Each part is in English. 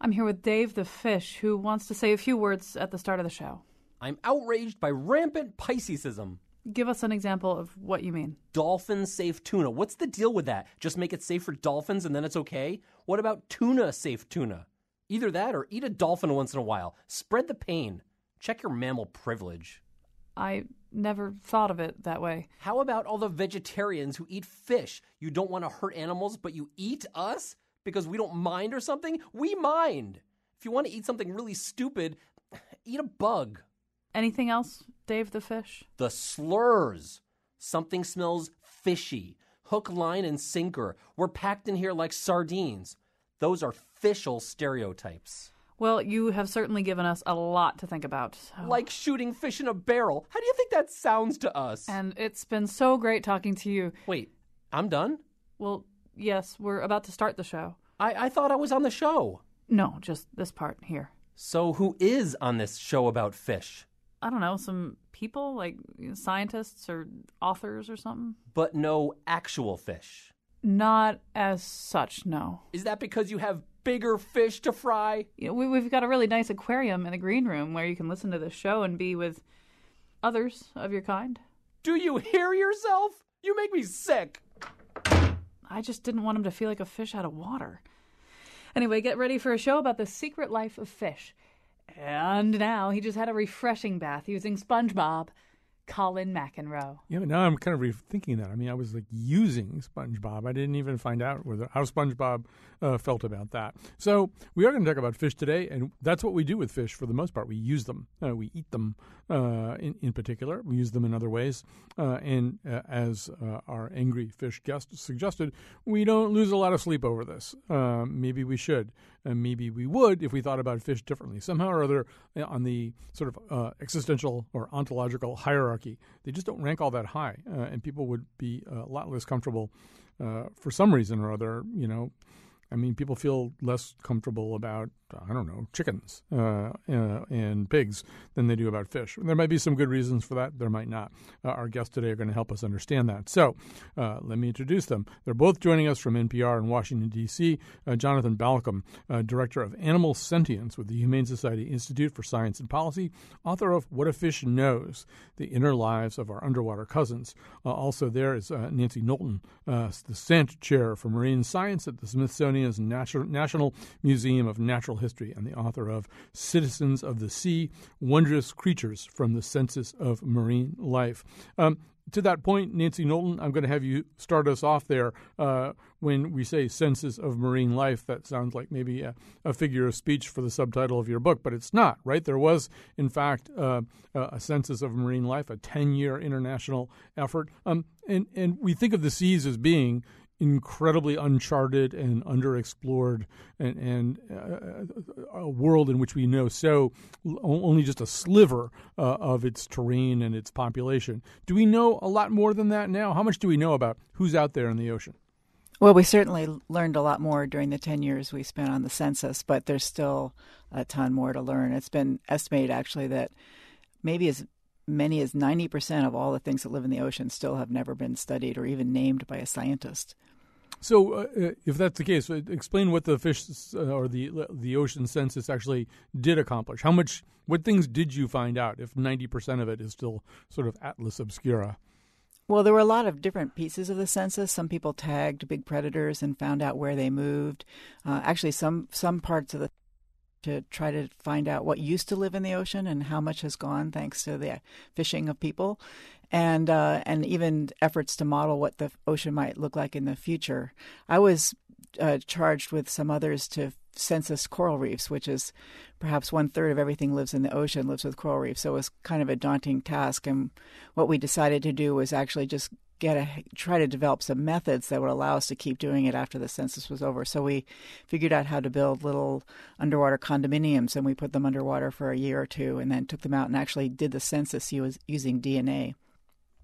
I'm here with Dave the Fish, who wants to say a few words at the start of the show. I'm outraged by rampant Piscesism. Give us an example of what you mean. Dolphin safe tuna. What's the deal with that? Just make it safe for dolphins and then it's okay? What about tuna safe tuna? Either that or eat a dolphin once in a while. Spread the pain. Check your mammal privilege. I never thought of it that way. How about all the vegetarians who eat fish? You don't want to hurt animals, but you eat us? Because we don't mind or something? We mind. If you want to eat something really stupid, eat a bug. Anything else, Dave the fish? The slurs. Something smells fishy. Hook, line, and sinker. We're packed in here like sardines. Those are fishal stereotypes. Well, you have certainly given us a lot to think about. So. Like shooting fish in a barrel. How do you think that sounds to us? And it's been so great talking to you. Wait, I'm done? Well, Yes, we're about to start the show. I, I thought I was on the show. No, just this part here. So, who is on this show about fish? I don't know, some people, like scientists or authors or something. But no actual fish? Not as such, no. Is that because you have bigger fish to fry? You know, we, we've got a really nice aquarium in the green room where you can listen to the show and be with others of your kind. Do you hear yourself? You make me sick. I just didn't want him to feel like a fish out of water. Anyway, get ready for a show about the secret life of fish. And now he just had a refreshing bath using SpongeBob. Colin McEnroe. Yeah, but now I'm kind of rethinking that. I mean, I was like using SpongeBob. I didn't even find out whether, how SpongeBob uh, felt about that. So we are going to talk about fish today, and that's what we do with fish for the most part. We use them, uh, we eat them uh, in, in particular. We use them in other ways. Uh, and uh, as uh, our angry fish guest suggested, we don't lose a lot of sleep over this. maybe we should. And maybe we would if we thought about fish differently. Somehow or other, on the sort of existential or ontological hierarchy hierarchy. They just don't rank all that high, uh, and people would be a lot less comfortable uh, for some reason or other. You know, I mean, people feel less comfortable about I don't know chickens uh, uh, and pigs than they do about fish. There might be some good reasons for that. There might not. Uh, our guests today are going to help us understand that. So uh, let me introduce them. They're both joining us from NPR in Washington D.C. Uh, Jonathan Balcombe, uh, director of Animal Sentience with the Humane Society Institute for Science and Policy, author of What a Fish Knows: The Inner Lives of Our Underwater Cousins. also there is Nancy Knowlton, the Sant Chair for Marine Science at the Smithsonian's National Museum of Natural Natural History and the author of Citizens of the Sea Wondrous Creatures from the Census of Marine Life. Um, to that point, Nancy Knowlton, I'm going to have you start us off there. Uh, when we say census of marine life, that sounds like maybe a, a, figure of speech for the subtitle of your book, but it's not, right? There was, in fact, uh, a census of marine life, a 10 year international effort. Um, and, and we think of the seas as being, incredibly uncharted and underexplored and, and uh, a world in which we know so only just a sliver uh, of its terrain and its population. Do we know a lot more than that now? How much do we know about who's out there in the ocean? Well, we certainly learned a lot more during the 10 years we spent on the census, but there's still a ton more to learn. It's been estimated actually that maybe as many as 90% of all the things that live in the ocean still have never been studied or even named by a scientist. So, uh, uh, if that's the case, uh, explain what the fish uh, or the the ocean census actually did accomplish. How much? What things did you find out? If ninety percent of it is still sort of atlas obscura. Well, there were a lot of different pieces of the census. Some people tagged big predators and found out where they moved. Uh, actually, some some parts of the to try to find out what used to live in the ocean and how much has gone thanks to the fishing of people and uh, and even efforts to model what the ocean might look like in the future. I was uh, charged with some others to census coral reefs, which is perhaps one third of everything lives in the ocean lives with coral reefs. So it was kind of a daunting task. And what we decided to do was actually just get a try to develop some methods that would allow us to keep doing it after the census was over. So we figured out how to build little underwater condominiums, and we put them underwater for a year or two, and then took them out and actually did the census using DNA.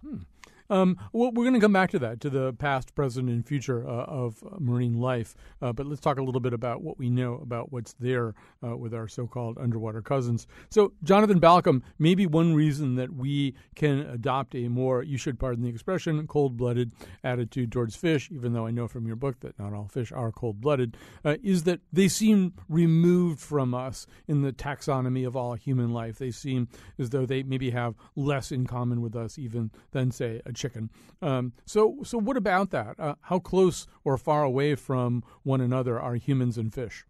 Hmm. Um, well, we're going to come back to that, to the past, present, and future uh, of marine life. Uh, but let's talk a little bit about what we know about what's there uh, with our so called underwater cousins. So, Jonathan Balcombe, maybe one reason that we can adopt a more, you should pardon the expression, cold blooded attitude towards fish, even though I know from your book that not all fish are cold blooded, uh, is that they seem removed from us in the taxonomy of all human life. They seem as though they maybe have less in common with us even than, say, a chicken. Um, so, so what about that? Uh, how close or far away from one another are humans and fish?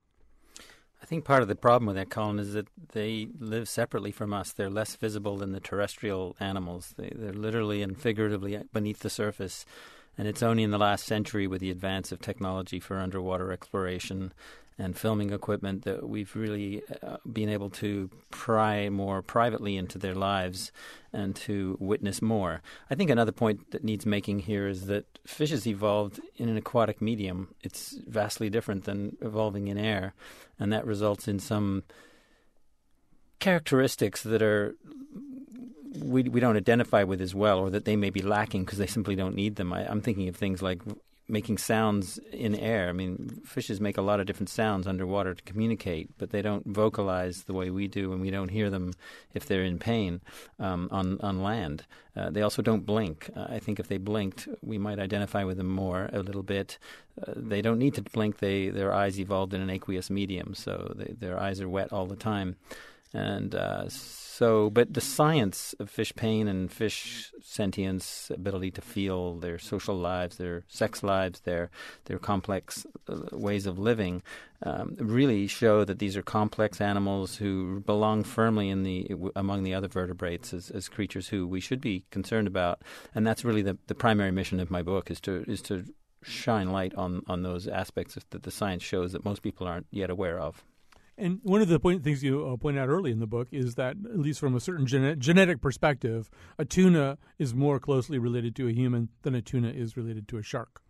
I think part of the problem with that, Colin, is that they live separately from us. They're less visible than the terrestrial animals. They, they're literally and figuratively beneath the surface. And it's only in the last century, with the advance of technology for underwater exploration and filming equipment that we've really uh, been able to pry more privately into their lives and to witness more. I think another point that needs making here is that fish evolved in an aquatic medium. It's vastly different than evolving in air, and that results in some characteristics that are we we don't identify with as well, or that they may be lacking because they simply don't need them. I, I'm thinking of things like making sounds in air. I mean, fishes make a lot of different sounds underwater to communicate, but they don't vocalize the way we do, and we don't hear them if they're in pain um, on on land. Uh, they also don't blink. Uh, I think if they blinked, we might identify with them more a little bit. Uh, they don't need to blink. They their eyes evolved in an aqueous medium, so they, their eyes are wet all the time, and uh, so, but the science of fish pain and fish sentience, ability to feel their social lives, their sex lives, their their complex uh, ways of living, um, really show that these are complex animals who belong firmly in the among the other vertebrates as, as creatures who we should be concerned about. And that's really the, the primary mission of my book is to is to shine light on on those aspects that the science shows that most people aren't yet aware of. And one of the point, things you uh, point out early in the book is that, at least from a certain gene- genetic perspective, a tuna is more closely related to a human than a tuna is related to a shark.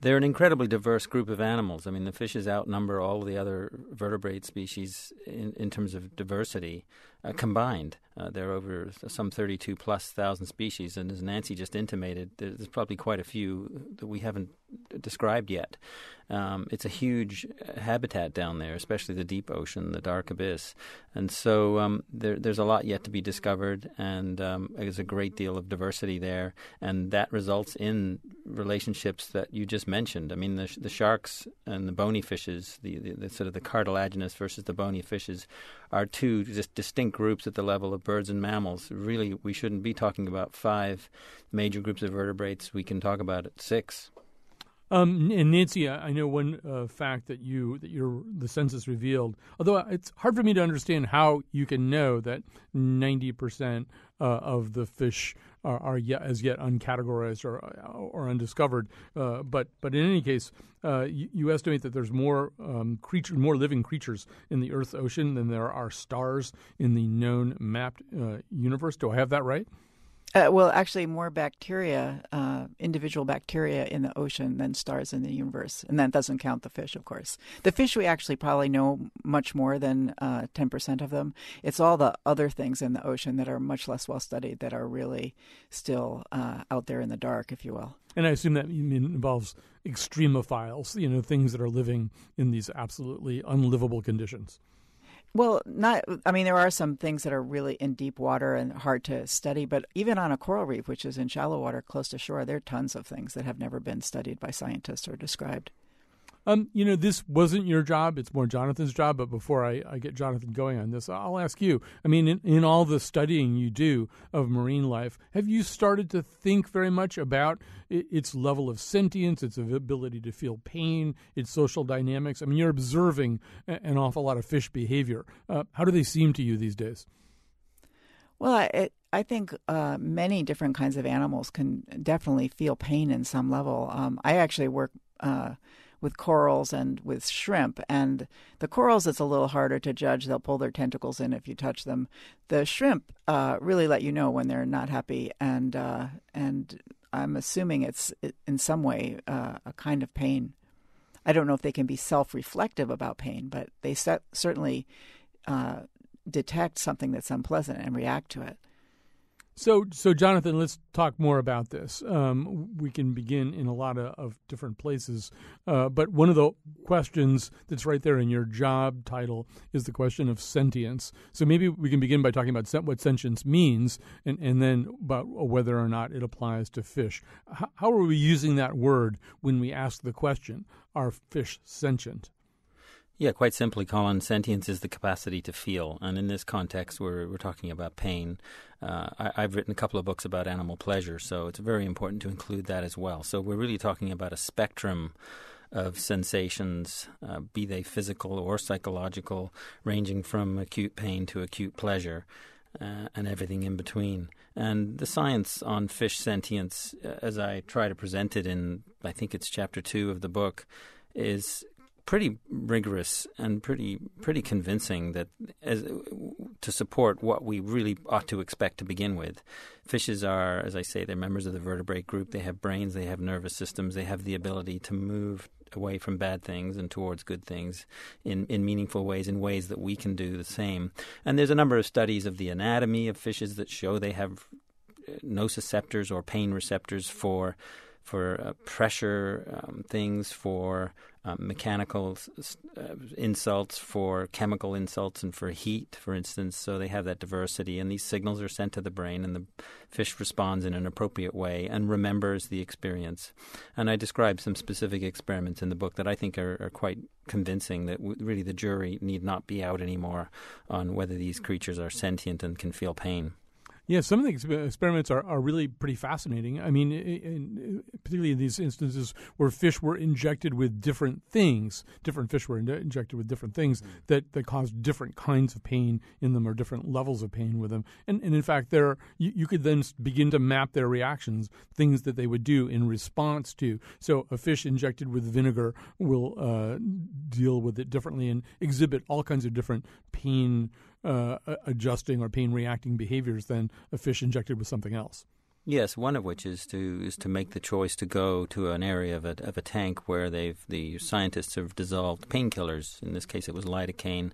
They're an incredibly diverse group of animals. I mean, the fishes outnumber all the other vertebrate species in, in terms of diversity uh, combined. Uh, there are over some 32 plus thousand species, and as Nancy just intimated, there's probably quite a few that we haven't described yet. Um, it's a huge habitat down there, especially the deep ocean, the dark abyss, and so um, there, there's a lot yet to be discovered, and um, there's a great deal of diversity there, and that results in relationships that you just mentioned. I mean, the, the sharks and the bony fishes, the, the, the sort of the cartilaginous versus the bony fishes, are two just distinct groups at the level of birds and mammals. Really, we shouldn't be talking about five major groups of vertebrates. We can talk about six. Um, and Nancy, I know one uh, fact that you that your the census revealed. Although it's hard for me to understand how you can know that ninety percent uh, of the fish are, are, yet as yet uncategorized or or undiscovered. Uh, but but in any case, uh, you, you, estimate that there's more um, creature, more living creatures in the Earth's ocean than there are stars in the known mapped uh, universe. Do I have that right? Uh, well, actually, more bacteria, uh, individual bacteria in the ocean than stars in the universe. And that doesn't count the fish, of course. The fish, we actually probably know much more than uh, 10% of them. It's all the other things in the ocean that are much less well studied that are really still uh, out there in the dark, if you will. And I assume that involves extremophiles, you know, things that are living in these absolutely unlivable conditions. Well, not. I mean, there are some things that are really in deep water and hard to study, but even on a coral reef, which is in shallow water close to shore, there are tons of things that have never been studied by scientists or described. Um, you know, this wasn't your job; it's more Jonathan's job. But before I, I get Jonathan going on this, I'll ask you. I mean, in, in, all the studying you do of marine life, have you started to think very much about its level of sentience, its ability to feel pain, its social dynamics? I mean, you're observing an awful lot of fish behavior. Uh, how do they seem to you these days? Well, it, I think uh, many different kinds of animals can definitely feel pain in some level. Um, I actually work. Uh, with corals and with shrimp. And the corals, it's a little harder to judge. They'll pull their tentacles in if you touch them. The shrimp uh, really let you know when they're not happy, and uh, and I'm assuming it's in some way uh, a kind of pain. I don't know if they can be self-reflective about pain, but they set, certainly uh, detect something that's unpleasant and react to it. So, so Jonathan, let's talk more about this. Um, we can begin in a lot of, of different places, uh, but one of the questions that's right there in your job title is the question of sentience. So maybe we can begin by talking about what sentience means, and, and then about whether or not it applies to fish. How, how are we using that word when we ask the question, "Are fish sentient?" Yeah, quite simply, Colin, sentience is the capacity to feel. And in this context, we're, we're talking about pain. Uh, I, have written a couple of books about animal pleasure, so it's very important to include that as well. So we're really talking about a spectrum of sensations, uh, be they physical or psychological, ranging from acute pain to acute pleasure. Uh, and everything in between. And the science on fish sentience, uh, as I try to present it in, I think it's chapter two of the book, is pretty rigorous and pretty pretty convincing that as, to support what we really ought to expect to begin with. Fishes are, as I say, they're members of the vertebrate group. They have brains, they have nervous systems, they have the ability to move away from bad things and towards good things in, in meaningful ways, in ways that we can do the same. And there's a number of studies of the anatomy of fishes that show they have uh, nociceptors or pain receptors for for uh, pressure um, things, for um, mechanical uh, insults, for chemical insults, and for heat, for instance. So they have that diversity, and these signals are sent to the brain, and the fish responds in an appropriate way and remembers the experience. And I describe some specific experiments in the book that I think are, are quite convincing that w- really the jury need not be out anymore on whether these creatures are sentient and can feel pain. Yeah, some of the experiments are, are really pretty fascinating. I mean, in, particularly in these instances where fish were injected with different things, different fish were in, injected with different things mm-hmm. that, that caused different kinds of pain in them or different levels of pain with them. And, and in fact, there you, you could then begin to map their reactions, things that they would do in response to. So a fish injected with vinegar will uh, deal with it differently and exhibit all kinds of different pain uh, adjusting or pain reacting behaviors than a fish injected with something else. Yes, one of which is to is to make the choice to go to an area of a of a tank where they've the scientists have dissolved painkillers. In this case, it was lidocaine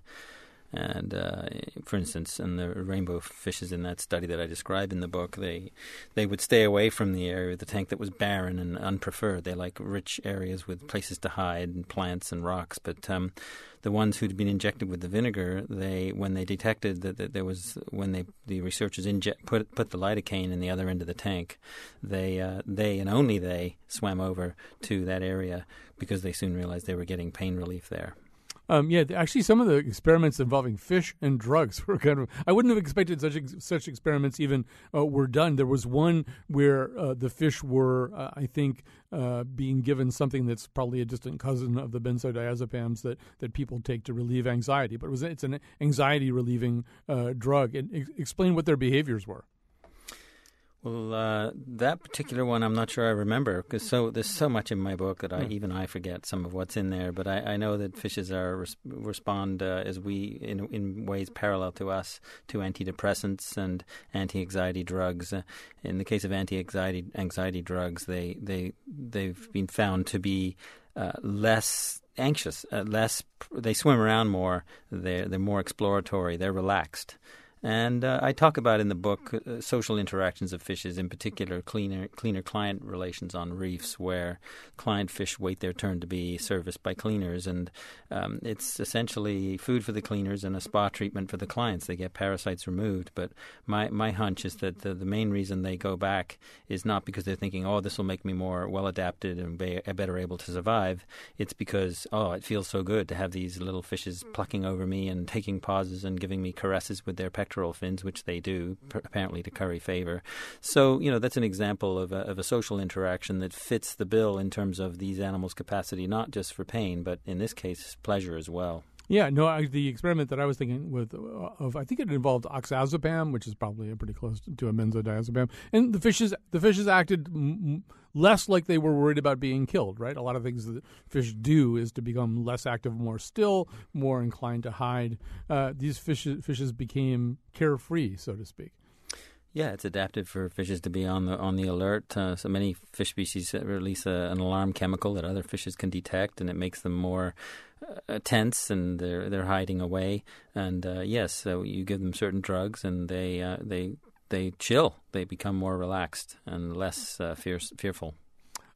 and uh, for instance, in the rainbow fishes in that study that I described in the book, they they would stay away from the area of the tank that was barren and unpreferred. They like rich areas with places to hide and plants and rocks. But um, the ones who'd been injected with the vinegar, they when they detected that, that there was when they the researchers inject, put put the lidocaine in the other end of the tank, they uh, they and only they swam over to that area because they soon realized they were getting pain relief there. Um, yeah, actually, some of the experiments involving fish and drugs were kind of. I wouldn't have expected such such experiments even uh, were done. There was one where uh, the fish were, uh, I think, uh, being given something that's probably a distant cousin of the benzodiazepams that, that people take to relieve anxiety. But it was it's an anxiety relieving uh, drug. And ex- explain what their behaviors were. Well, uh, that particular one, I'm not sure I remember because so there's so much in my book that I hmm. even I forget some of what's in there. But I, I know that fishes are res- respond uh, as we in in ways parallel to us to antidepressants and anti-anxiety drugs. Uh, in the case of anti-anxiety anxiety drugs, they they they've been found to be uh, less anxious, uh, less they swim around more. They're they're more exploratory. They're relaxed. And uh, I talk about in the book uh, social interactions of fishes, in particular cleaner cleaner client relations on reefs, where client fish wait their turn to be serviced by cleaners, and um, it's essentially food for the cleaners and a spa treatment for the clients. They get parasites removed, but my my hunch is that the, the main reason they go back is not because they're thinking, oh, this will make me more well adapted and be, better able to survive. It's because oh, it feels so good to have these little fishes plucking over me and taking pauses and giving me caresses with their pectoral fins, which they do, apparently to curry favor. So, you know, that's an example of a, of a social interaction that fits the bill in terms of these animals' capacity, not just for pain, but in this case, pleasure as well. Yeah, no, I, the experiment that I was thinking with uh, of I think it involved oxazepam, which is probably pretty close to a benzodiazepam, and the fishes the fishes acted m- less like they were worried about being killed. Right, a lot of things that fish do is to become less active, more still, more inclined to hide. Uh, these fishes fishes became carefree, so to speak. Yeah, it's adapted for fishes to be on the on the alert. Uh, so many fish species release a, an alarm chemical that other fishes can detect, and it makes them more uh, tense and they're they're hiding away. And uh, yes, so you give them certain drugs, and they uh, they they chill. They become more relaxed and less uh, fierce, fearful.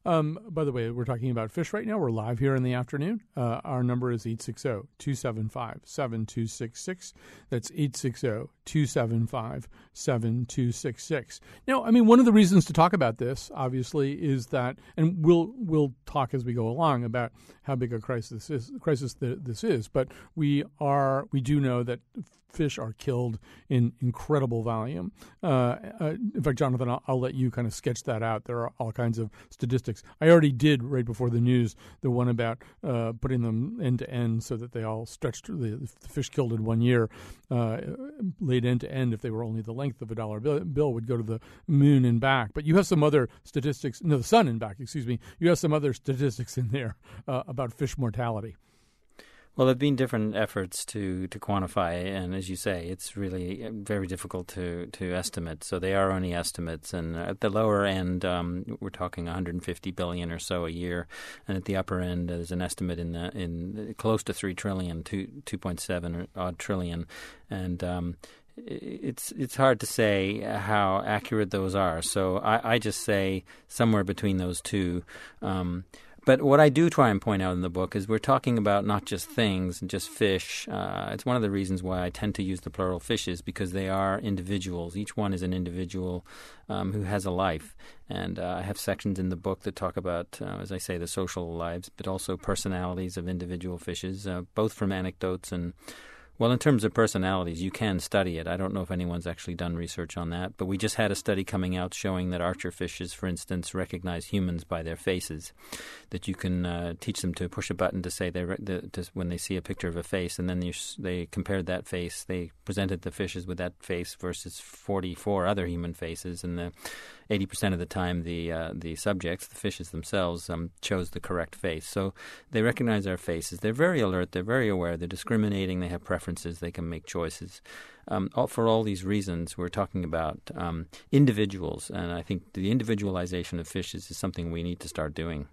Um, by the way, we're talking about fish right now. We're live here in the afternoon. Uh, our number is 860 275 7266. That's 860 275 7266. Now, I mean, one of the reasons to talk about this, obviously, is that, and we'll, we'll talk as we go along about how big a crisis is, crisis this is, but we are, we do know that fish are killed in incredible volume. Uh, uh, in fact, Jonathan, I'll, I'll, let you kind of sketch that out. There are all kinds of statistics. I already did right before the news the one about uh, putting them end to end so that they all stretched the, the fish killed in one year, uh, laid end to end if they were only the length of a dollar bill, bill, would go to the moon and back. But you have some other statistics, no, the sun and back, excuse me. You have some other statistics in there uh, about fish mortality. Well, there have been different efforts to, to quantify, and as you say, it's really very difficult to, to estimate. So they are only estimates, and at the lower end, um, we're talking 150 billion or so a year, and at the upper end, there's an estimate in the, in close to three trillion, two 2.7 odd trillion, and um, it's it's hard to say how accurate those are. So I, I just say somewhere between those two. Um, but what I do try and point out in the book is we're talking about not just things just fish. Uh, it's one of the reasons why I tend to use the plural fishes because they are individuals. Each one is an individual um, who has a life. And uh, I have sections in the book that talk about, uh, as I say, the social lives, but also personalities of individual fishes, uh, both from anecdotes and well, in terms of personalities, you can study it. I don't know if anyone's actually done research on that, but we just had a study coming out showing that archer fishes, for instance, recognize humans by their faces. That you can uh, teach them to push a button to say they re- the, to, when they see a picture of a face, and then you, they compared that face. They presented the fishes with that face versus 44 other human faces, and the 80% of the time the uh, the subjects, the fishes themselves, um, chose the correct face. So they recognize our faces. They're very alert. They're very aware. They're discriminating. They have preferences. They can make choices. Um, all, for all these reasons, we're talking about um, individuals, and I think the individualization of fishes is something we need to start doing.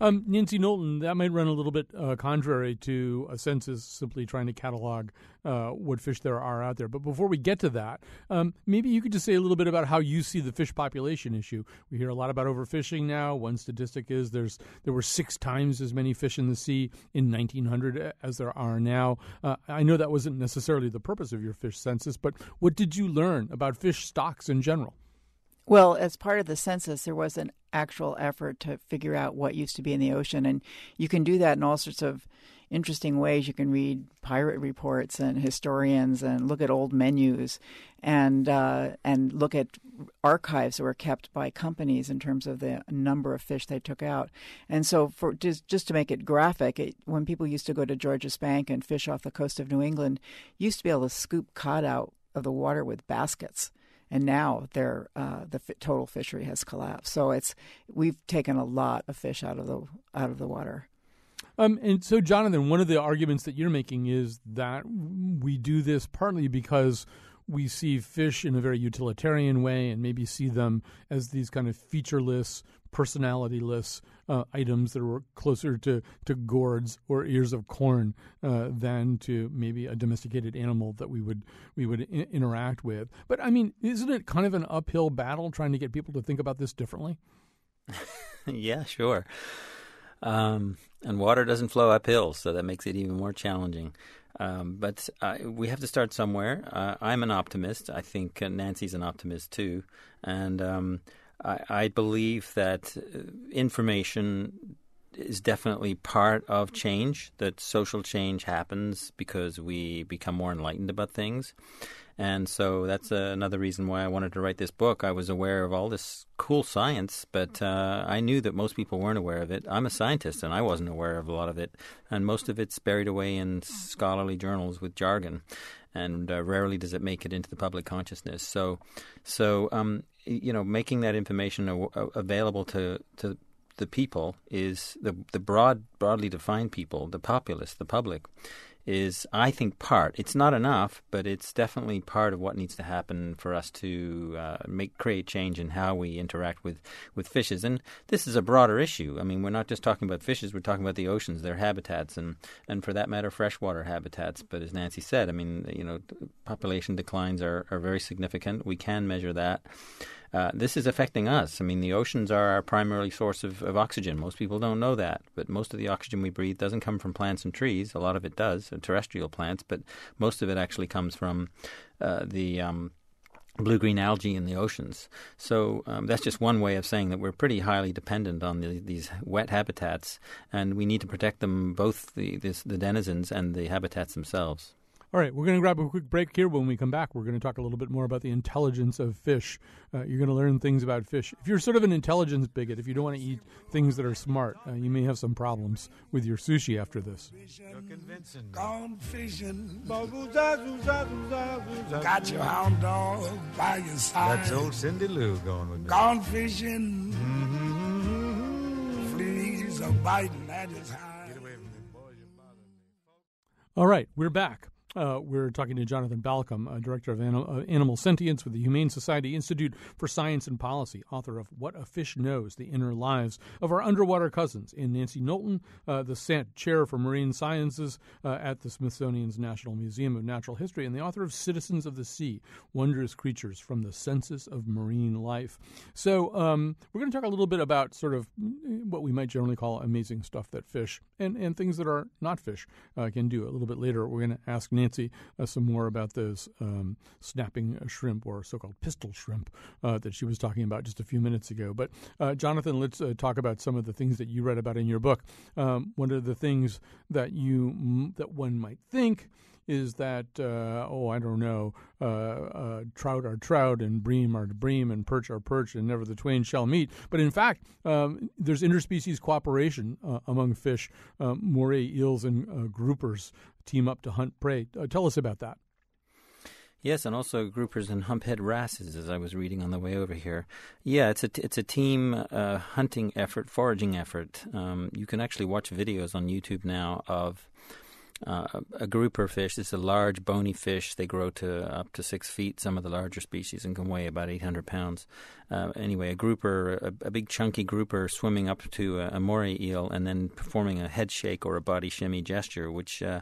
Um, Nancy Knowlton, that might run a little bit uh, contrary to a census simply trying to catalog uh, what fish there are out there. But before we get to that, um, maybe you could just say a little bit about how you see the fish population issue. We hear a lot about overfishing now. One statistic is there's there were six times as many fish in the sea in 1900 as there are now. Uh, I know that wasn't necessarily the purpose of your fish census, but what did you learn about fish stocks in general? Well, as part of the census, there was an actual effort to figure out what used to be in the ocean. And you can do that in all sorts of interesting ways. You can read pirate reports and historians and look at old menus and uh, and look at archives that were kept by companies in terms of the number of fish they took out. And so, for just just to make it graphic, it, when people used to go to Georges Bank and fish off the coast of New England, used to be able to scoop cod out of the water with baskets and now their uh, the f- total fishery has collapsed. So it's we've taken a lot of fish out of the out of the water. Um, and so, Jonathan, one of the arguments that you're making is that we do this partly because we see fish in a very utilitarian way and maybe see them as these kind of featureless, personalityless uh, items that were closer to, to gourds or ears of corn uh, than to maybe a domesticated animal that we would we would I- interact with. But I mean, isn't it kind of an uphill battle trying to get people to think about this differently? yeah, sure. Um, and water doesn't flow uphill, so that makes it even more challenging. Um, but uh, we have to start somewhere. Uh, I'm an optimist. I think uh, Nancy's an optimist too, and um, I, I, believe that uh, information is definitely part of change. That social change happens because we become more enlightened about things, and so that's uh, another reason why I wanted to write this book. I was aware of all this cool science, but uh, I knew that most people weren't aware of it. I'm a scientist, and I wasn't aware of a lot of it. And most of it's buried away in scholarly journals with jargon, and uh, rarely does it make it into the public consciousness. So, so um, you know, making that information available to to the people is the the broad broadly defined people, the populace, the public is, I think, part. It's not enough, but it's definitely part of what needs to happen for us to uh, make create change in how we interact with, with fishes. And this is a broader issue. I mean, we're not just talking about fishes; we're talking about the oceans, their habitats, and and for that matter, freshwater habitats. But as Nancy said, I mean, you know, population declines are, are very significant. We can measure that. Uh, this is affecting us. I mean, the oceans are our primary source of, of oxygen. Most people don't know that, but most of the oxygen we breathe doesn't come from plants and trees. A lot of it does, uh, terrestrial plants, but most of it actually comes from uh, the um, blue green algae in the oceans. So um, that's just one way of saying that we're pretty highly dependent on the, these wet habitats, and we need to protect them, both the, this, the denizens and the habitats themselves. All right, we're going to grab a quick break here. When we come back, we're going to talk a little bit more about the intelligence of fish. Uh, you're going to learn things about fish. If you're sort of an intelligence bigot, if you don't want to eat things that are smart, uh, you may have some problems with your sushi after this. Gone fishing. Got your hound dog by your side. That's old Cindy Lou going with me. Gone fishing. Fleas are biting at his hide. All right, we're back. Uh, we're talking to Jonathan Balcombe, uh, Director of Anim- uh, Animal Sentience with the Humane Society Institute for Science and Policy, author of What a Fish Knows The Inner Lives of Our Underwater Cousins, and Nancy Knowlton, uh, the Sant Chair for Marine Sciences uh, at the Smithsonian's National Museum of Natural History, and the author of Citizens of the Sea Wondrous Creatures from the Census of Marine Life. So, um, we're going to talk a little bit about sort of what we might generally call amazing stuff that fish and, and things that are not fish uh, can do. A little bit later, we're going to ask uh, some more about those um, snapping shrimp or so-called pistol shrimp uh, that she was talking about just a few minutes ago. But uh, Jonathan, let's talk about some of the things that you read about in your book. Um, one of the things that you that one might think is that uh, oh I don't know uh, uh, trout are trout and bream are bream and perch are perch and never the twain shall meet. But in fact, um, there's interspecies cooperation uh, among fish. Um, moray eels and uh, groupers team up to hunt prey. Uh, tell us about that. Yes, and also groupers and humphead wrasses, as I was reading on the way over here. Yeah, it's a it's a team uh, hunting effort, foraging effort. Um, you can actually watch videos on YouTube now of uh, a grouper fish is a large bony fish. They grow to up to six feet. Some of the larger species and can weigh about 800 pounds. Uh, anyway, a grouper, a, a, big chunky grouper, swimming up to a, a, moray eel and then performing a head shake or a body shimmy gesture, which uh,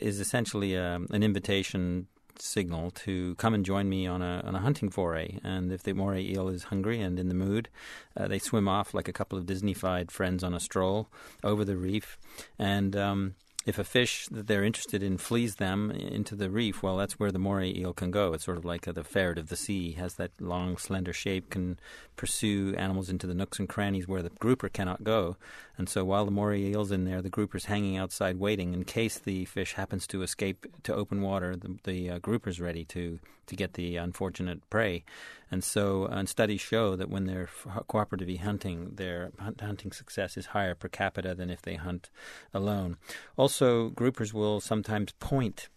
is essentially um, an invitation signal to come and join me on a on a hunting foray. And if the moray eel is hungry and in the mood, uh, they swim off like a couple of Disneyfied friends on a stroll over the reef. And um, if a fish that they're interested in flees them into the reef, well, that's where the moray eel can go. It's sort of like a, the ferret of the sea, has that long, slender shape, can pursue animals into the nooks and crannies where the grouper cannot go. And so while the moray eel's in there, the grouper's hanging outside waiting in case the fish happens to escape to open water. The, the uh, grouper's ready to to get the unfortunate prey. And so, uh, and studies show that when they're cooperatively hunting, their hunting success is higher per capita than if they hunt alone. Also, groupers will sometimes point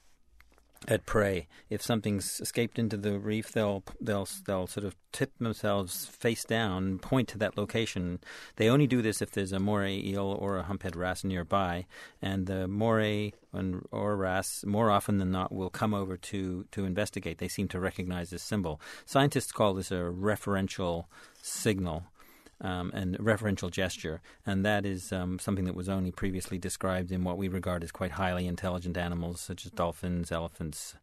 at prey. If something's escaped into the reef, they'll they'll they'll sort of tip themselves face down and point to that location. They only do this if there's a moray eel or a humphead wrasse nearby, and the moray and, or wrasse more often than not will come over to to investigate. They seem to recognize this symbol. Scientists call this a referential signal um, and referential gesture, and that is um, something that was only previously described in what we regard as quite highly intelligent animals, such as dolphins, elephants,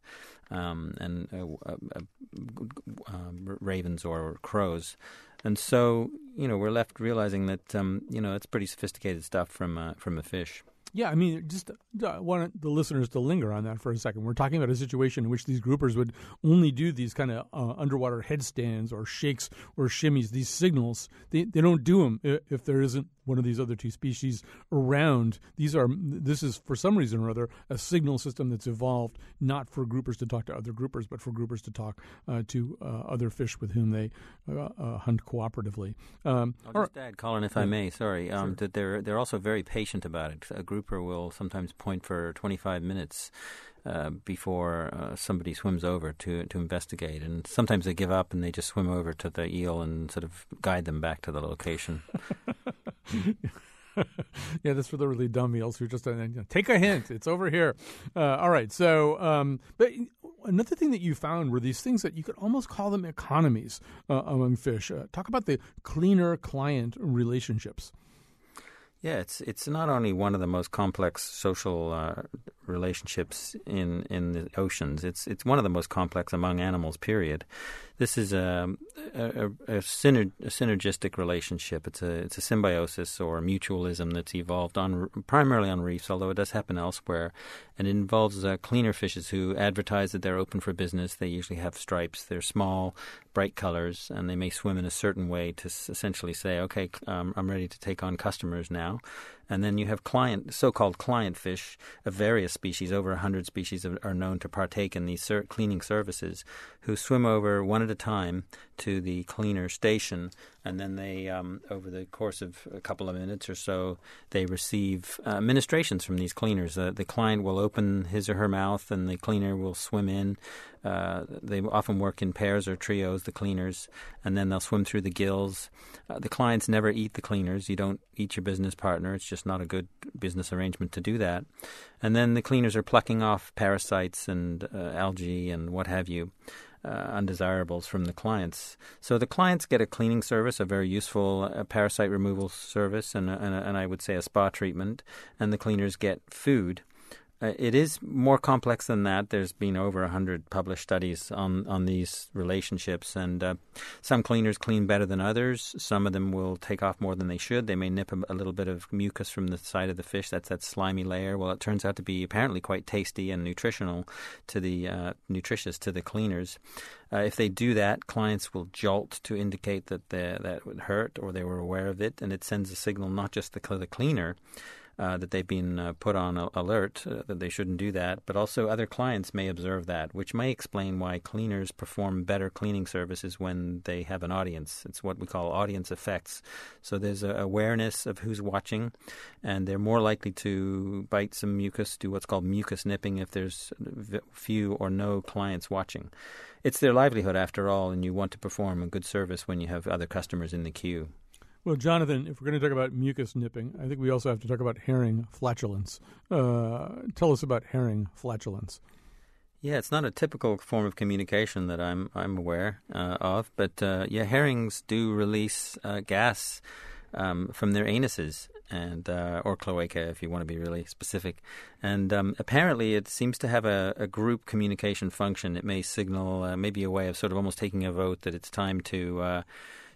um, and uh, uh, uh, um, ravens or crows. And so, you know, we're left realizing that um, you know it's pretty sophisticated stuff from uh, from a fish. Yeah, I mean, just uh, want the listeners to linger on that for a second. We're talking about a situation in which these groupers would only do these kind of uh, underwater headstands or shakes or shimmies, these signals. They, they don't do them if there isn't one of these other two species around. These are this is for some reason or other a signal system that's evolved not for groupers to talk to other groupers, but for groupers to talk uh, to uh, other fish with whom they uh, uh hunt cooperatively. Um, I'll just add, Colin, if. I may, sorry, um, sure. that they're they're also very patient about it. A grouper will sometimes point for 25 minutes. Uh, before uh, somebody swims over to to investigate, and sometimes they give up and they just swim over to the eel and sort of guide them back to the location. yeah, that's for the really dumb eels who just uh, you know, take a hint. It's over here. Uh, all right. So, um, but another thing that you found were these things that you could almost call them economies uh, among fish. Uh, talk about the cleaner client relationships. Yeah, it's it's not only one of the most complex social uh, relationships in in the oceans. It's it's one of the most complex among animals. Period. This is a a, a, a synergistic relationship. It's a it's a symbiosis or a mutualism that's evolved on primarily on reefs, although it does happen elsewhere. And it involves uh, cleaner fishes who advertise that they're open for business. They usually have stripes. They're small, bright colors, and they may swim in a certain way to essentially say, "Okay, um, I'm ready to take on customers now." And then you have client, so-called client fish of various species. Over 100 species are known to partake in these cleaning services, who swim over one at a time to the cleaner station, and then they, um, over the course of a couple of minutes or so, they receive uh, ministrations from these cleaners. Uh, the client will open his or her mouth, and the cleaner will swim in. Uh, they often work in pairs or trios, the cleaners, and then they'll swim through the gills. Uh, the clients never eat the cleaners. You don't eat your business partner. It's just not a good business arrangement to do that. And then the cleaners are plucking off parasites and uh, algae and what have you. Uh, undesirables from the clients. So the clients get a cleaning service, a very useful uh, parasite removal service, and, and, and I would say a spa treatment, and the cleaners get food. Uh, it is more complex than that. There's been over a hundred published studies on on these relationships, and uh, some cleaners clean better than others. Some of them will take off more than they should. They may nip a, a, little bit of mucus from the side of the fish. That's that slimy layer. Well, it turns out to be apparently quite tasty and nutritional to the uh, nutritious to the cleaners. Uh, if they do that, clients will jolt to indicate that that would hurt or they were aware of it, and it sends a signal not just to the cleaner uh, that they've been uh, put on alert uh, that they shouldn't do that, but also other clients may observe that, which may explain why cleaners perform better cleaning services when they have an audience. It's what we call audience effects. So there's a awareness of who's watching, and they're more likely to bite some mucus, do what's called mucus nipping if there's few or no clients watching. It's their livelihood after all, and you want to perform a good service when you have other customers in the queue. Well, Jonathan, if we're going to talk about mucus nipping, I think we also have to talk about herring flatulence. Uh, tell us about herring flatulence. Yeah, it's not a typical form of communication that I'm I'm aware uh, of, but uh, yeah, herrings do release uh, gas um, from their anuses and uh, or cloaca, if you want to be really specific. And um, apparently, it seems to have a, a, group communication function. It may signal uh, maybe a way of sort of almost taking a vote that it's time to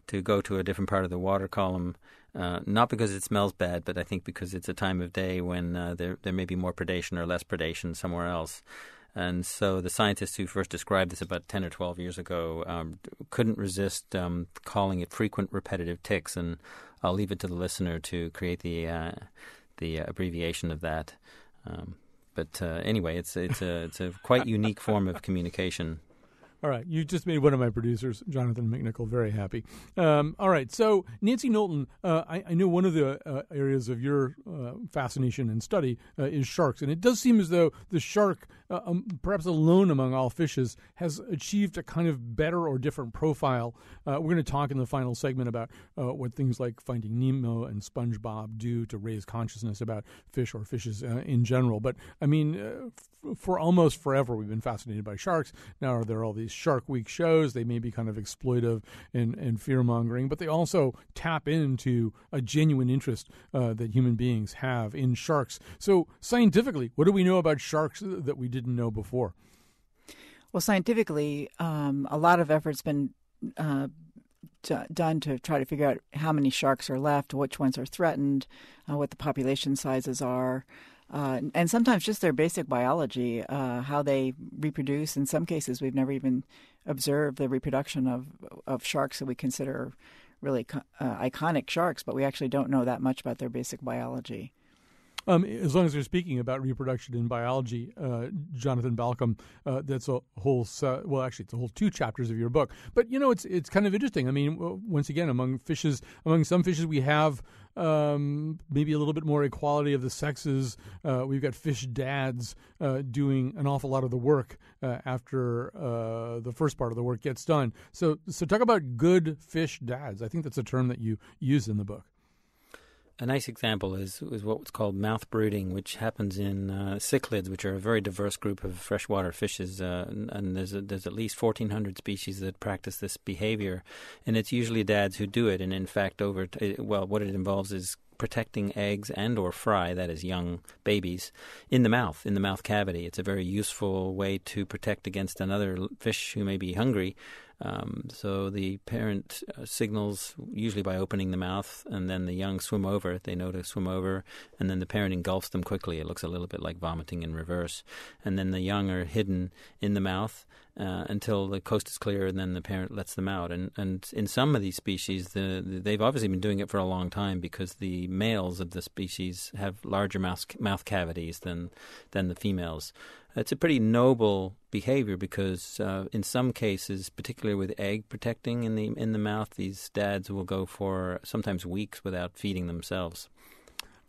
to go to a different part of the water column. Uh, not because it smells bad, but I think because it's a time of day when uh, there there may be more predation or less predation somewhere else. And so the scientists who first described this about 10 or 12 years ago um, couldn't resist um, calling it frequent repetitive ticks. And I'll leave it to the listener to create the uh, the abbreviation of that. Um, but uh, anyway, it's it's a it's a quite unique form of communication all right, you just made one of my producers, Jonathan McNicol, very happy. Um, all right, so Nancy Knowlton, uh, I, I, know one of the uh, areas of your uh, fascination and study uh, is sharks, and it does seem as though the shark, uh, um, perhaps alone among all fishes, has achieved a kind of better or different profile. Uh, we're going to talk in the final segment about what things like Finding Nemo and SpongeBob do to raise consciousness about fish or fishes in general. But I mean, f- for almost forever, we've been fascinated by sharks. Now, are there all these these Shark Week shows. They may be kind of exploitive and, and fear mongering, but they also tap into a genuine interest uh, that human beings have in sharks. So, scientifically, what do we know about sharks that we didn't know before? Well, scientifically, um, a lot of effort's been uh, t- done to try to figure out how many sharks are left, which ones are threatened, uh, what the population sizes are. Uh, and sometimes just their basic biology, uh, how they reproduce. In some cases, we've never even observed the reproduction of of sharks that we consider really uh, iconic sharks, but we actually don't know that much about their basic biology. Um, as long as you're speaking about reproduction in biology, uh, Jonathan Balcombe, uh, that's a whole uh, well, actually, it's a whole two chapters of your book. But you know, it's it's kind of interesting. I mean, once again, among fishes, among some fishes, we have um, maybe a little bit more equality of the sexes. Uh, we've got fish dads uh, doing an awful lot of the work uh, after the first part of the work gets done. So, so talk about good fish dads. I think that's a term that you use in the book. A nice example is is what's called mouth brooding, which happens in uh, cichlids, which are a very diverse group of freshwater fishes, uh, and, and, there's a, there's at least 1,400 species that practice this behavior, and it's usually dads who do it. And in fact, over t- well, what it involves is protecting eggs and or fry, that is young babies, in the mouth, in the mouth cavity. It's a very useful way to protect against another fish who may be hungry. Um, so the parent uh, signals usually by opening the mouth, and then the young swim over. They know to swim over, and then the parent engulfs them quickly. It looks a little bit like vomiting in reverse, and then the young are hidden in the mouth, uh, until the coast is clear, and then the parent lets them out. And and in some of these species, the, the, they've obviously been doing it for a long time because the males of the species have larger mouth mouth cavities than than the females. It's a pretty noble behavior because uh, in some cases, particularly with egg protecting in the in the mouth, these dads will go for sometimes weeks without feeding themselves.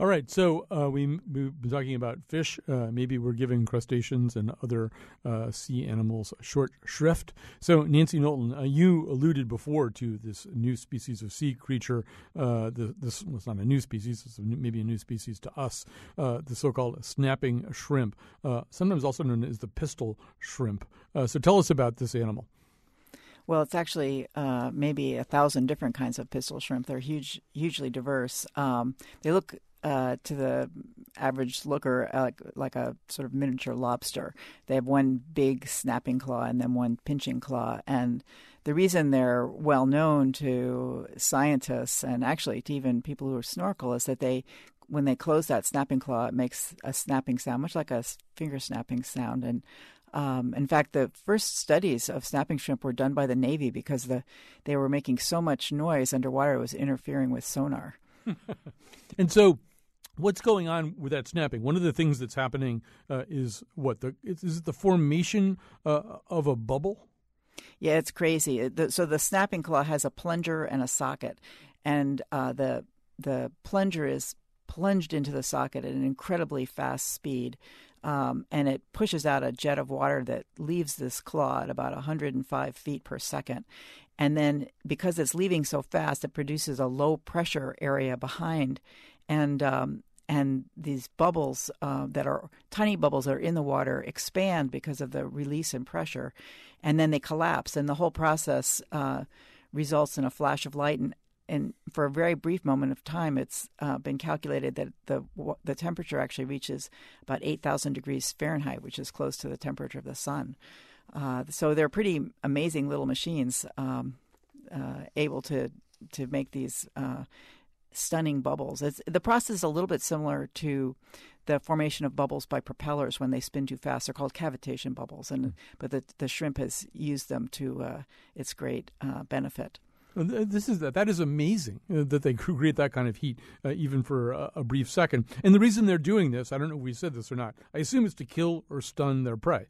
All right, so uh, we, have been talking about fish. Uh, maybe we're giving crustaceans and other uh, sea animals short shrift. So, Nancy Knowlton, uh, you alluded before to this new species of sea creature. Uh, the, this was not a new species, it's maybe a new species to us, uh, the so called snapping shrimp, sometimes also known as the pistol shrimp. so, tell us about this animal. Well, it's actually uh, maybe a thousand different kinds of pistol shrimp. They're huge, hugely diverse. Um, they look uh, to the average looker uh, like, like a sort of miniature lobster. They have one big snapping claw and then one pinching claw. And the reason they're well known to scientists and actually to even people who are snorkel is that they, when they close that snapping claw, it makes a snapping sound, much like a finger snapping sound. And um, in fact, the first studies of snapping shrimp were done by the Navy because the they were making so much noise underwater it was interfering with sonar. and so what's going on with that snapping? One of the things that's happening uh, is what the is it the formation uh, of a bubble? Yeah, it's crazy. The, so the snapping claw has a plunger and a socket, and uh, the the plunger is plunged into the socket at an incredibly fast speed, um, and it pushes out a jet of water that leaves this claw at about 105 feet per second. And then, because it's leaving so fast, it produces a low pressure area behind, and um, and these bubbles uh, that are tiny bubbles that are in the water expand because of the release and pressure, and then they collapse, and the whole process uh, results in a flash of light. And, and for a very brief moment of time, it's uh, been calculated that the the temperature actually reaches about eight thousand degrees Fahrenheit, which is close to the temperature of the sun. Uh, so they're pretty amazing little machines, um, uh, able to to make these uh, stunning bubbles. It's, the process is a little bit similar to the formation of bubbles by propellers when they spin too fast. They're called cavitation bubbles, and mm. but the the shrimp has used them to uh, its great uh, benefit. This is that. That is amazing uh, that they create that kind of heat, uh, even for a, a, brief second. And the reason they're doing this, I don't know if we said this or not. I assume it's to kill or stun their prey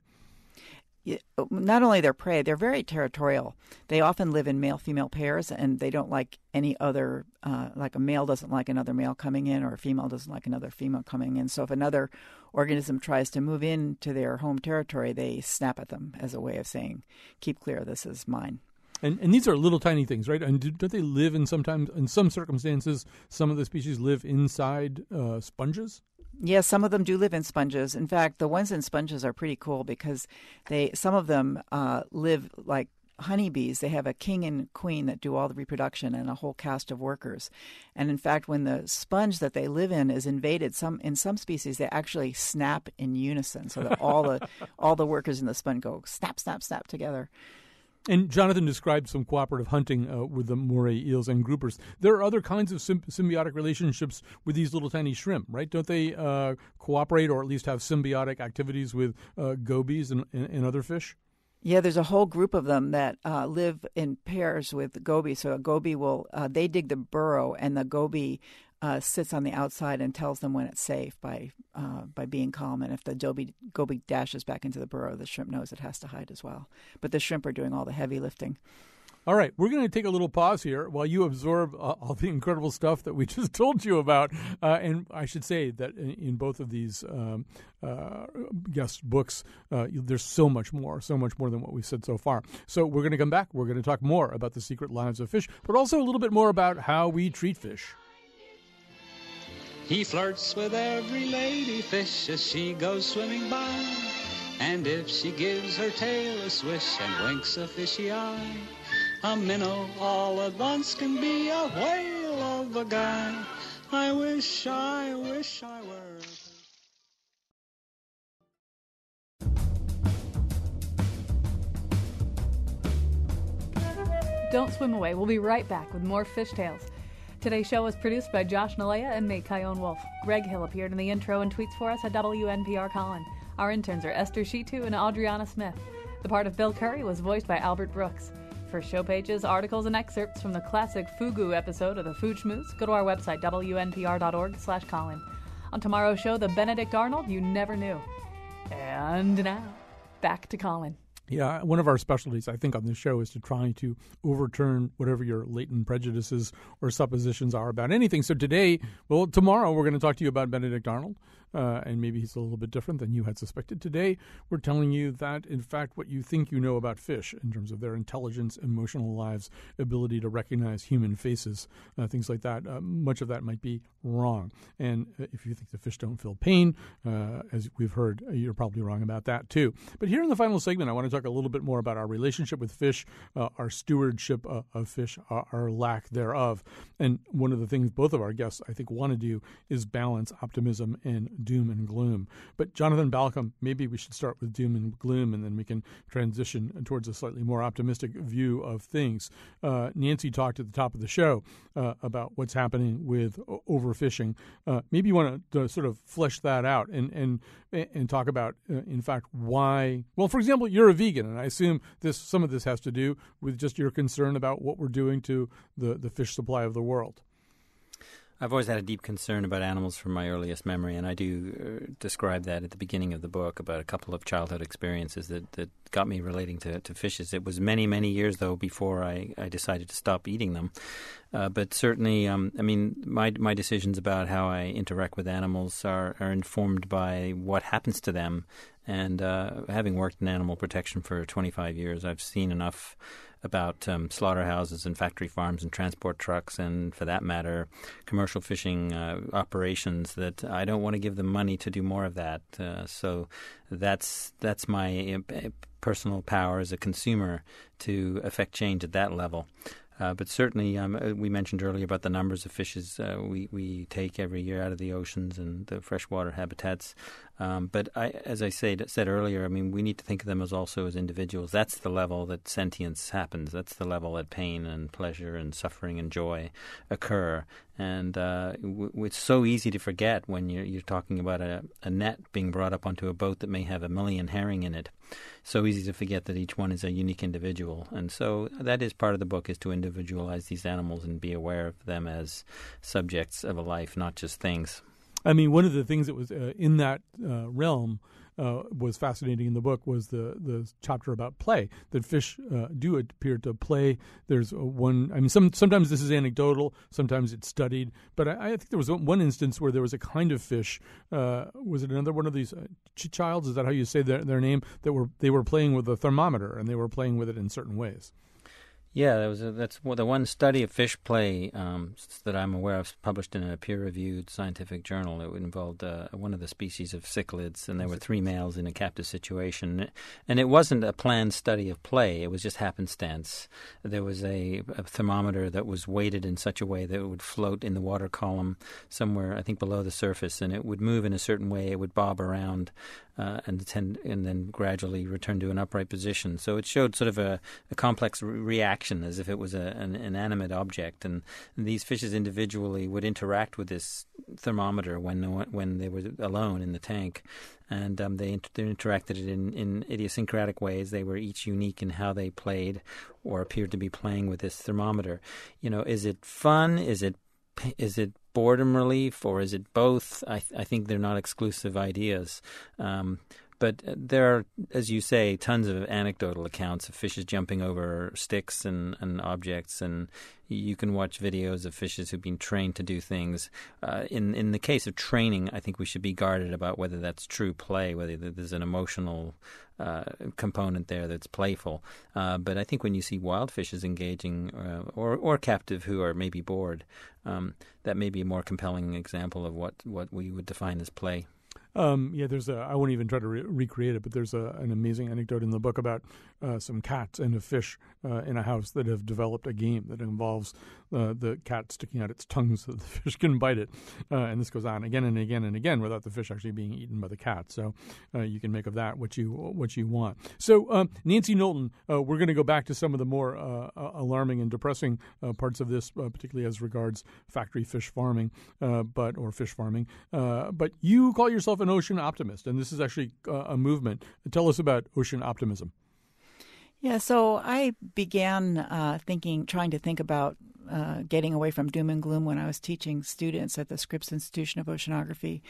not only their prey, they're very territorial. They often live in male female pairs, and they don't like any other, uh, like a male doesn't like another male coming in, or a female doesn't like another female coming in. So if another organism tries to move into their home territory, they snap at them as a way of saying, "Keep clear. This is mine." And and these are little tiny things, right? And do, not they live in sometimes in some circumstances? Some of the species live inside uh, sponges. Yes, some of them do live in sponges. In fact, the ones in sponges are pretty cool because they some of them uh, live like honeybees. They have a king and queen that do all the reproduction and a whole cast of workers. And in fact, when the sponge that they live in is invaded, some in some species they actually snap in unison, so that all the all the workers in the sponge go snap, snap, snap together. And Jonathan described some cooperative hunting uh, with the moray eels and groupers. There are other kinds of symbiotic relationships with these little tiny shrimp, right? Don't they uh, cooperate or at least have symbiotic activities with uh, gobies and, and, and, other fish? Yeah, there's a whole group of them that uh, live in pairs with goby. So a goby will uh, they dig the burrow, and the goby uh, sits on the outside and tells them when it's safe by uh, by being calm. And if the goby, goby dashes back into the burrow, the shrimp knows it has to hide as well. But the shrimp are doing all the heavy lifting. All right, we're going to take a little pause here while you absorb uh, all the incredible stuff that we just told you about. Uh, and I should say that in, in both of these um, uh, guest books, uh, there's so much more, so much more than what we've said so far. So we're going to come back. We're going to talk more about the secret lives of fish, but also a little bit more about how we treat fish. He flirts with every lady fish as she goes swimming by. And if she gives her tail a swish and winks a fishy eye, a minnow all at once can be a whale of a guy. I wish, I wish I were. Don't swim away. We'll be right back with more Fish Tales. Today's show was produced by Josh Nilaya and me, Chion Wolf. Greg Hill appeared in the intro and tweets for us at WNPR Colin. Our interns are Esther Shitu and Adriana Smith. The part of Bill Curry was voiced by Albert Brooks. For show pages, articles, and excerpts from the classic Fugu episode of the Food Schmooze, go to our website, wnpr.org slash Colin. On tomorrow's show, the Benedict Arnold you never knew. And now, back to Colin. Yeah, one of our specialties, I think, on this show is to try to overturn whatever your latent prejudices or suppositions are about anything. So today, well, tomorrow, we're going to talk to you about Benedict Arnold uh, and maybe he's a little bit different than you had suspected. Today, we're telling you that, in fact, what you think you know about fish in terms of their intelligence, emotional lives, ability to recognize human faces, uh, things like that, uh, much of that might be wrong. And uh, if you think the fish don't feel pain, uh, as we've heard, uh, you're probably wrong about that too. But here in the final segment, I want to talk a little bit more about our relationship with fish, our stewardship of fish, our, our lack thereof. And one of the things both of our guests, I think, want to do is balance optimism and doom and gloom. But Jonathan Balcombe, maybe we should start with doom and gloom, and then we can transition towards a slightly more optimistic view of things. Uh, Nancy talked at the top of the show uh, about what's happening with overfishing. Uh, maybe you want to sort of flesh that out and and and talk about, uh, in fact, why. Well, for example, you're a vegan, and I assume this some of this has to do with just your concern about what we're doing to the the fish supply of the world. I've always had a deep concern about animals from my earliest memory, and I do uh, describe that at the beginning of the book about a couple of childhood experiences that, that got me relating to, to fishes. It was many, many years, though, before I, I decided to stop eating them. Uh, but certainly, um, I mean, my, my decisions about how I interact with animals are, are informed by what happens to them. And uh, having worked in animal protection for 25 years, I've seen enough about um, slaughterhouses and factory farms and transport trucks, and for that matter, commercial fishing uh, operations. That I don't want to give them money to do more of that. Uh, so that's that's my uh, personal power as a consumer to affect change at that level. Uh, but certainly, um, uh, we mentioned earlier about the numbers of fishes uh, we, we take every year out of the oceans and the freshwater habitats. Um, but I, as I said, said earlier, I mean, we need to think of them as also as individuals. That's the level that sentience happens. That's the level that pain and pleasure and suffering and joy occur. And uh, w- it's so easy to forget when you're, you're talking about a, a net being brought up onto a boat that may have a million herring in it. So easy to forget that each one is a unique individual. And so that is part of the book is to individualize these animals and be aware of them as subjects of a life, not just things. I mean, one of the things that was uh, in that uh, realm uh, was fascinating in the book was the the chapter about play. That fish uh, do appear to play. There's one. I mean, some sometimes this is anecdotal, sometimes it's studied. But I, I think there was one instance where there was a kind of fish. Uh, was it another one of these uh, childs? Is that how you say their their name? That were they were playing with a thermometer and they were playing with it in certain ways. Yeah, that was a, that's the one study of fish play um, that I'm aware of, published in a peer-reviewed scientific journal. It involved uh, one of the species of cichlids, and there were three males in a captive situation. And it wasn't a planned study of play; it was just happenstance. There was a, a thermometer that was weighted in such a way that it would float in the water column somewhere, I think, below the surface, and it would move in a certain way. It would bob around uh, and, tend, and then gradually return to an upright position. So it showed sort of a, a complex re- reaction as if it was a, an inanimate object. And, and, these fishes individually would interact with this thermometer when when they were alone in the tank. And um, they, they interacted in, in idiosyncratic ways. They were each unique in how they played or appeared to be playing with this thermometer. You know, is it fun? Is it is it boredom relief or is it both? I, th- I think they're not exclusive ideas. Um, but there are, as you say, tons of anecdotal accounts of fishes jumping over sticks and, and objects, and you can watch videos of fishes who've been trained to do things. Uh, in in the case of training, I think we should be guarded about whether that's true play, whether there's an emotional uh, component there that's playful. Uh, but I think when you see wild fishes engaging, uh, or or captive who are maybe bored, um, that may be a more compelling example of what what we would define as play. Um, yeah, there's a. I won't even try to re- recreate it, but there's a, an amazing anecdote in the book about uh, some cats and a fish uh, in a house that have developed a game that involves uh, the cat sticking out its tongue so the fish can bite it, uh, and this goes on again and again and again without the fish actually being eaten by the cat. So uh, you can make of that what you what you want. So um, Nancy Knowlton, uh, we're going to go back to some of the more alarming and depressing parts of this, particularly as regards factory fish farming, but or fish farming. but you call yourself an ocean optimist, and this is actually a movement. Tell us about ocean optimism. Yeah, so I began uh, thinking, trying to think about uh, getting away from doom and gloom when I was teaching students at the Scripps Institution of Oceanography,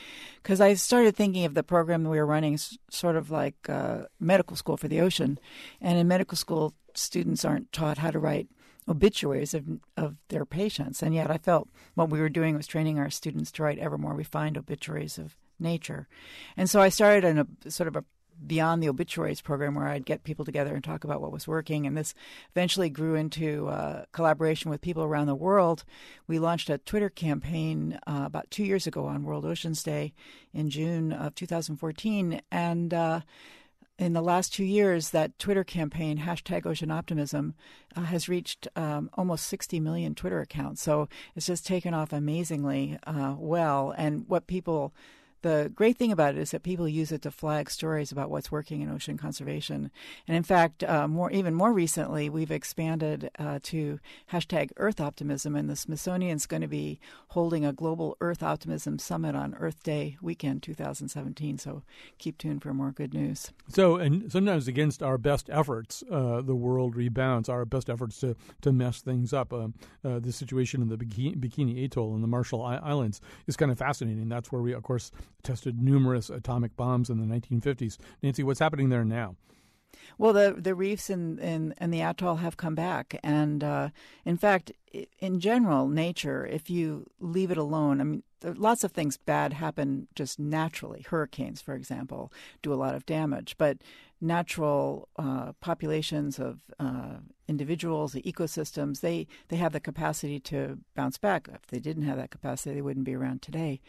because I started thinking of the program we were running sort of like uh, medical school for the ocean, and in medical school, students aren't taught how to write obituaries of of their patients, and yet I felt what we were doing was training our students to write ever more refined obituaries of nature. And so I started in a sort of a beyond the obituaries program where I'd get people together and talk about what was working. And this eventually grew into uh, collaboration with people around the world. We launched a Twitter campaign uh, about two years ago on World Oceans Day in June of 2014. And uh, in the last two years, that Twitter campaign, hashtag Ocean Optimism, uh, has reached um, almost 60 million Twitter accounts. So it's just taken off amazingly uh, well. And what people the great thing about it is that people use it to flag stories about what's working in ocean conservation. And in fact, uh, more even more recently, we've expanded uh, to hashtag Earth Optimism, and the Smithsonian's going to be holding a global Earth Optimism Summit on Earth Day weekend 2017. So keep tuned for more good news. So, and sometimes against our best efforts, uh, the world rebounds. Our best efforts to to mess things up. Um, uh, the situation in the Bikini, Bikini Atoll in the Marshall Islands is kind of fascinating. That's where we, of course tested numerous atomic bombs in the 1950s. Nancy, what's happening there now? Well, the the reefs in, in, in the atoll have come back, and uh, in fact, in general, nature, if you leave it alone, I mean, lots of things bad happen just naturally. Hurricanes, for example, do a lot of damage, but natural uh, populations of uh, individuals, the ecosystems, they they have the capacity to bounce back. If they didn't have that capacity, they wouldn't be around today.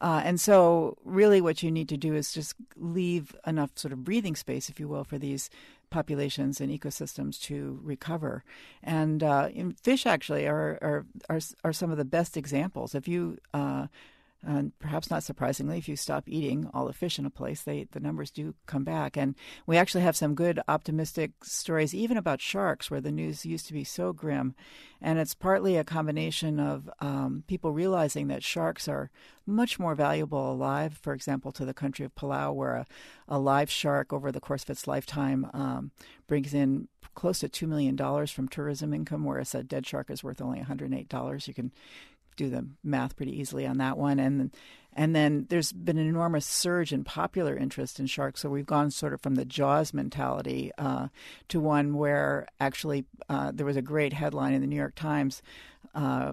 Uh, and so, really, what you need to do is just leave enough sort of breathing space, if you will, for these populations and ecosystems to recover. And uh, fish actually are, are, are are some of the best examples. If you uh, and perhaps not surprisingly, if you stop eating all the fish in a place, they the numbers do come back. And we actually have some good optimistic stories, even about sharks, where the news used to be so grim. And it's partly a combination of um, people realizing that sharks are much more valuable alive. For example, to the country of Palau, where a, a live shark over the course of its lifetime um, brings in close to $2 million from tourism income, whereas a dead shark is worth only $108. You can do the math pretty easily on that one. And and then there's been an enormous surge in popular interest in sharks. So we've gone sort of from the Jaws mentality uh, to one where actually uh, there was a great headline in the New York Times uh,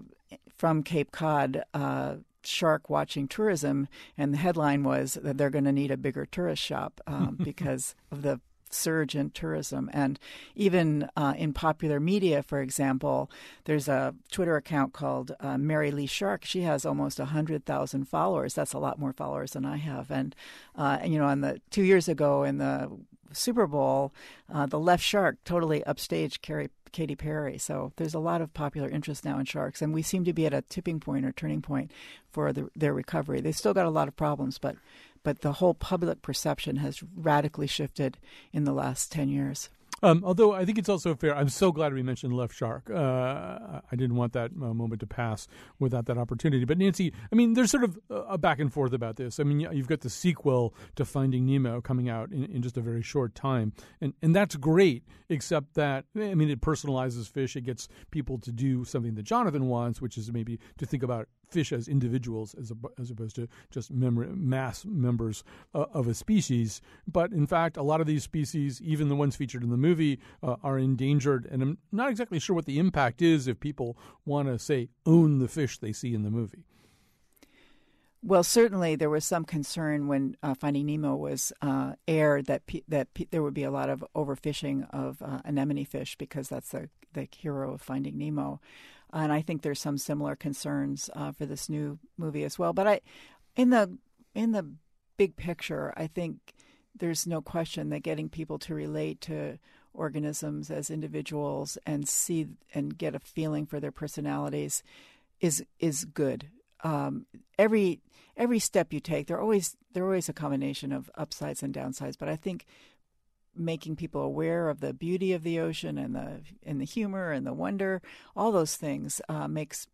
from Cape Cod uh, shark watching tourism, and the headline was that they're going to need a bigger tourist shop um, because of the surge in tourism. And even uh, in popular media, for example, there's a Twitter account called uh, Mary Lee Shark. She has almost 100,000 followers. That's a lot more followers than I have. And, uh, you know, on the two years ago in the Super Bowl, uh, the left shark totally upstaged Carrie Katy Perry. So there's a lot of popular interest now in sharks, and we seem to be at a tipping point or turning point for the, their recovery. They've still got a lot of problems, but but the whole public perception has radically shifted in the last 10 years. Um, although I think it's also fair, I'm so glad we mentioned Left Shark. Uh, I didn't want that uh, moment to pass without that opportunity. But Nancy, I mean, there's sort of a back and forth about this. I mean, you've got the sequel to Finding Nemo coming out in, in just a very short time, and and that's great. Except that I mean, it personalizes fish. It gets people to do something that Jonathan wants, which is maybe to think about fish as individuals as, as opposed to just mem- mass members uh, of a species. But in fact, a lot of these species, even the ones featured in the movie, uh, are endangered. And I'm not exactly sure what the impact is if people want to, say, own the fish they see in the movie. Well, certainly there was some concern when uh, Finding Nemo was uh, aired that pe- that pe- there would be a lot of overfishing of uh, anemone fish because that's the the hero of Finding Nemo, and I think there's some similar concerns uh, for this new movie as well. But I, in the in the big picture, I think there's no question that getting people to relate to organisms as individuals and see and get a feeling for their personalities is is good um, every every step you take, they're always they're always a combination of upsides and downsides. But I think making people aware of the beauty of the ocean and the and the humor and the wonder, all those things uh, makes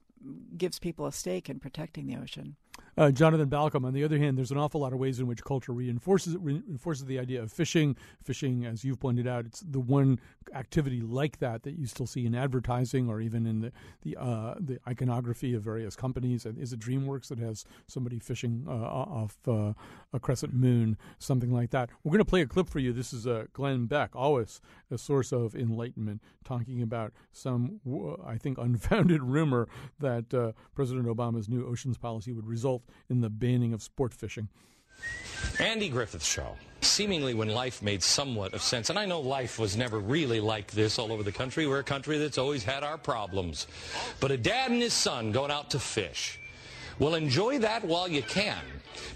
gives people a stake in protecting the ocean. Uh, Jonathan Balcombe. On the other hand, there's an awful lot of ways in which culture reinforces reinforces the idea of fishing. Fishing, as you've pointed out, it's the one activity like that that you still see in advertising or even in the the uh, the iconography of various companies. Is it DreamWorks that has somebody fishing uh, off uh, a crescent moon, something like that? We're going to play a clip for you. This is uh, Glenn Beck, always a source of enlightenment, talking about some, I think, unfounded rumor that uh, President Obama's new oceans policy would result in the banning of sport fishing. Andy Griffith Show. Seemingly, when life made somewhat of sense, and I know life was never really like this all over the country. We're a country that's always had our problems. But a dad and his son going out to fish. Well, enjoy that while you can,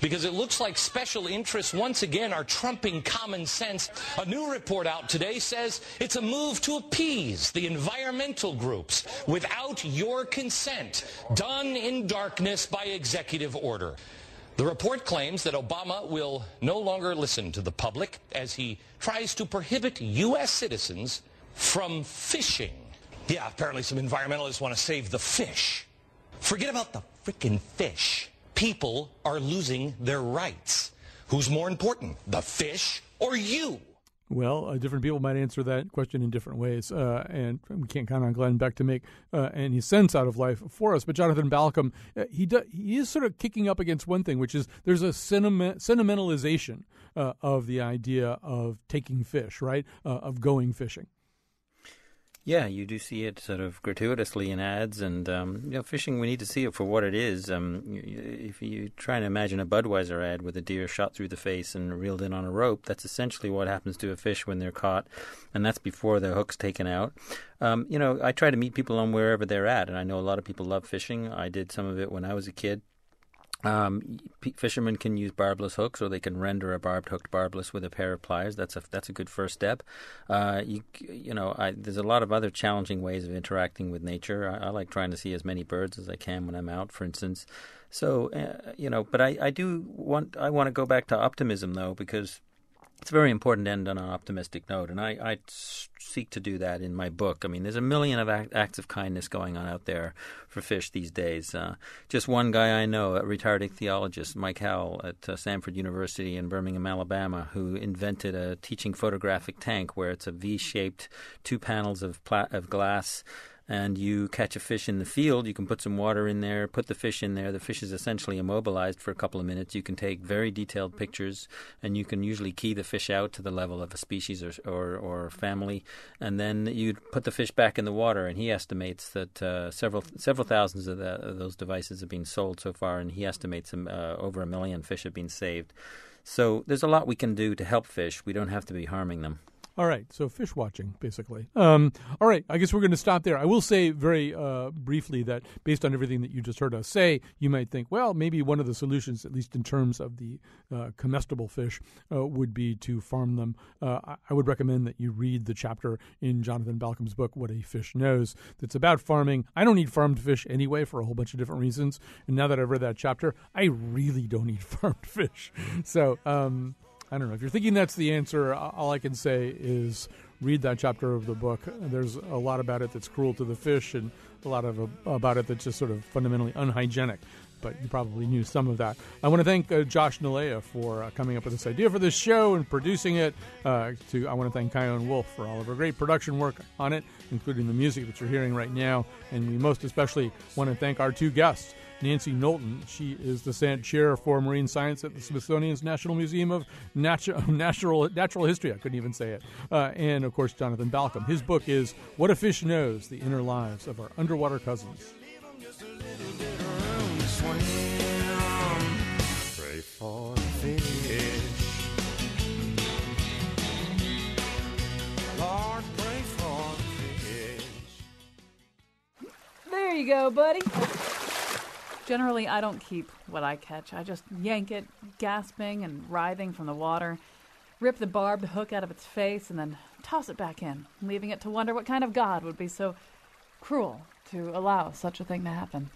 because it looks like special interests once again are trumping common sense. A new report out today says it's a move to appease the environmental groups without your consent, done in darkness by executive order. The report claims that Obama will no longer listen to the public as he tries to prohibit U.S. citizens from fishing. Yeah, apparently some environmentalists want to save the fish. Forget about the freaking fish. People are losing their rights. Who's more important, the fish or you? Well, uh, different people might answer that question in different ways, uh, and we can't count on Glenn Beck to make uh, any sense out of life for us. But Jonathan Balcombe, uh, he do, he is sort of kicking up against one thing, which is there's a sentiment, sentimentalization uh, of the idea of taking fish, right? Uh, of going fishing. Yeah, you do see it sort of gratuitously in ads, and um, you know, fishing. We need to see it for what it is. Um, if you try and imagine a Budweiser ad with a deer shot through the face and reeled in on a rope, that's essentially what happens to a fish when they're caught, and that's before the hook's taken out. Um, you know, I try to meet people on wherever they're at, and I know a lot of people love fishing. I did some of it when I was a kid. Um, fishermen can use barbless hooks, or they can render a barbed hooked barbless with a pair of pliers. That's a that's a good first step. Uh, you you know, I, there's a lot of other challenging ways of interacting with nature. I, I, like trying to see as many birds as I can when I'm out, for instance. So uh, you know, but I, I do want I want to go back to optimism though because it's very important to end on an optimistic note, and I, I seek to do that in my book. I mean, there's a million of act, acts of kindness going on out there for fish these days. Uh, just one guy I know, a retired ichthyologist, Mike Howell at uh, Samford University in Birmingham, Alabama, who invented a teaching photographic tank where it's a V-shaped two panels of pla- of glass and you catch a fish in the field, you can put some water in there, put the fish in there. The fish is essentially immobilized for a couple of minutes. You can take very detailed pictures, and you can usually key the fish out to the level of a species or or, or family, and then you put the fish back in the water. And he estimates that uh, several several thousands of, the, of, those devices have been sold so far, and he estimates some, uh, over a million fish have been saved. So there's a lot we can do to help fish. We don't have to be harming them. All right, so fish watching, basically. Um, all right, I guess we're going to stop there. I will say very uh, briefly that based on everything that you just heard us say, you might think, well, maybe one of the solutions, at least in terms of the uh, comestible fish, uh, would be to farm them. Uh, I would recommend that you read the chapter in Jonathan Balcombe's book, What a Fish Knows, that's about farming. I don't eat farmed fish anyway for a whole bunch of different reasons. And now that I've read that chapter, I really don't eat farmed fish. So, um, I don't know. If you're thinking that's the answer, all I can say is read that chapter of the book. There's a lot about it that's cruel to the fish, and a lot of uh, about it that's just sort of fundamentally unhygienic. But you probably knew some of that. I want to thank uh, Josh Nilaya for uh, coming up with this idea for this show and producing it. Uh, to I want to thank Chion Wolf for all of her great production work on it, including the music that you're hearing right now. And we most especially want to thank our two guests. Nancy Knowlton. She is the Sant Chair for Marine Science at the Smithsonian's National Museum of Natu- Natural Natural History. I couldn't even say it. Uh, and of course, Jonathan Balcombe. His book is "What a Fish Knows: The Inner Lives of Our Underwater Cousins." Pray for the fish. Lord, pray for the fish. There you go, buddy. Generally, I don't keep what I catch. I just yank it, gasping and writhing from the water, rip the barbed hook out of its face, and then toss it back in, leaving it to wonder what kind of God would be so cruel to allow such a thing to happen.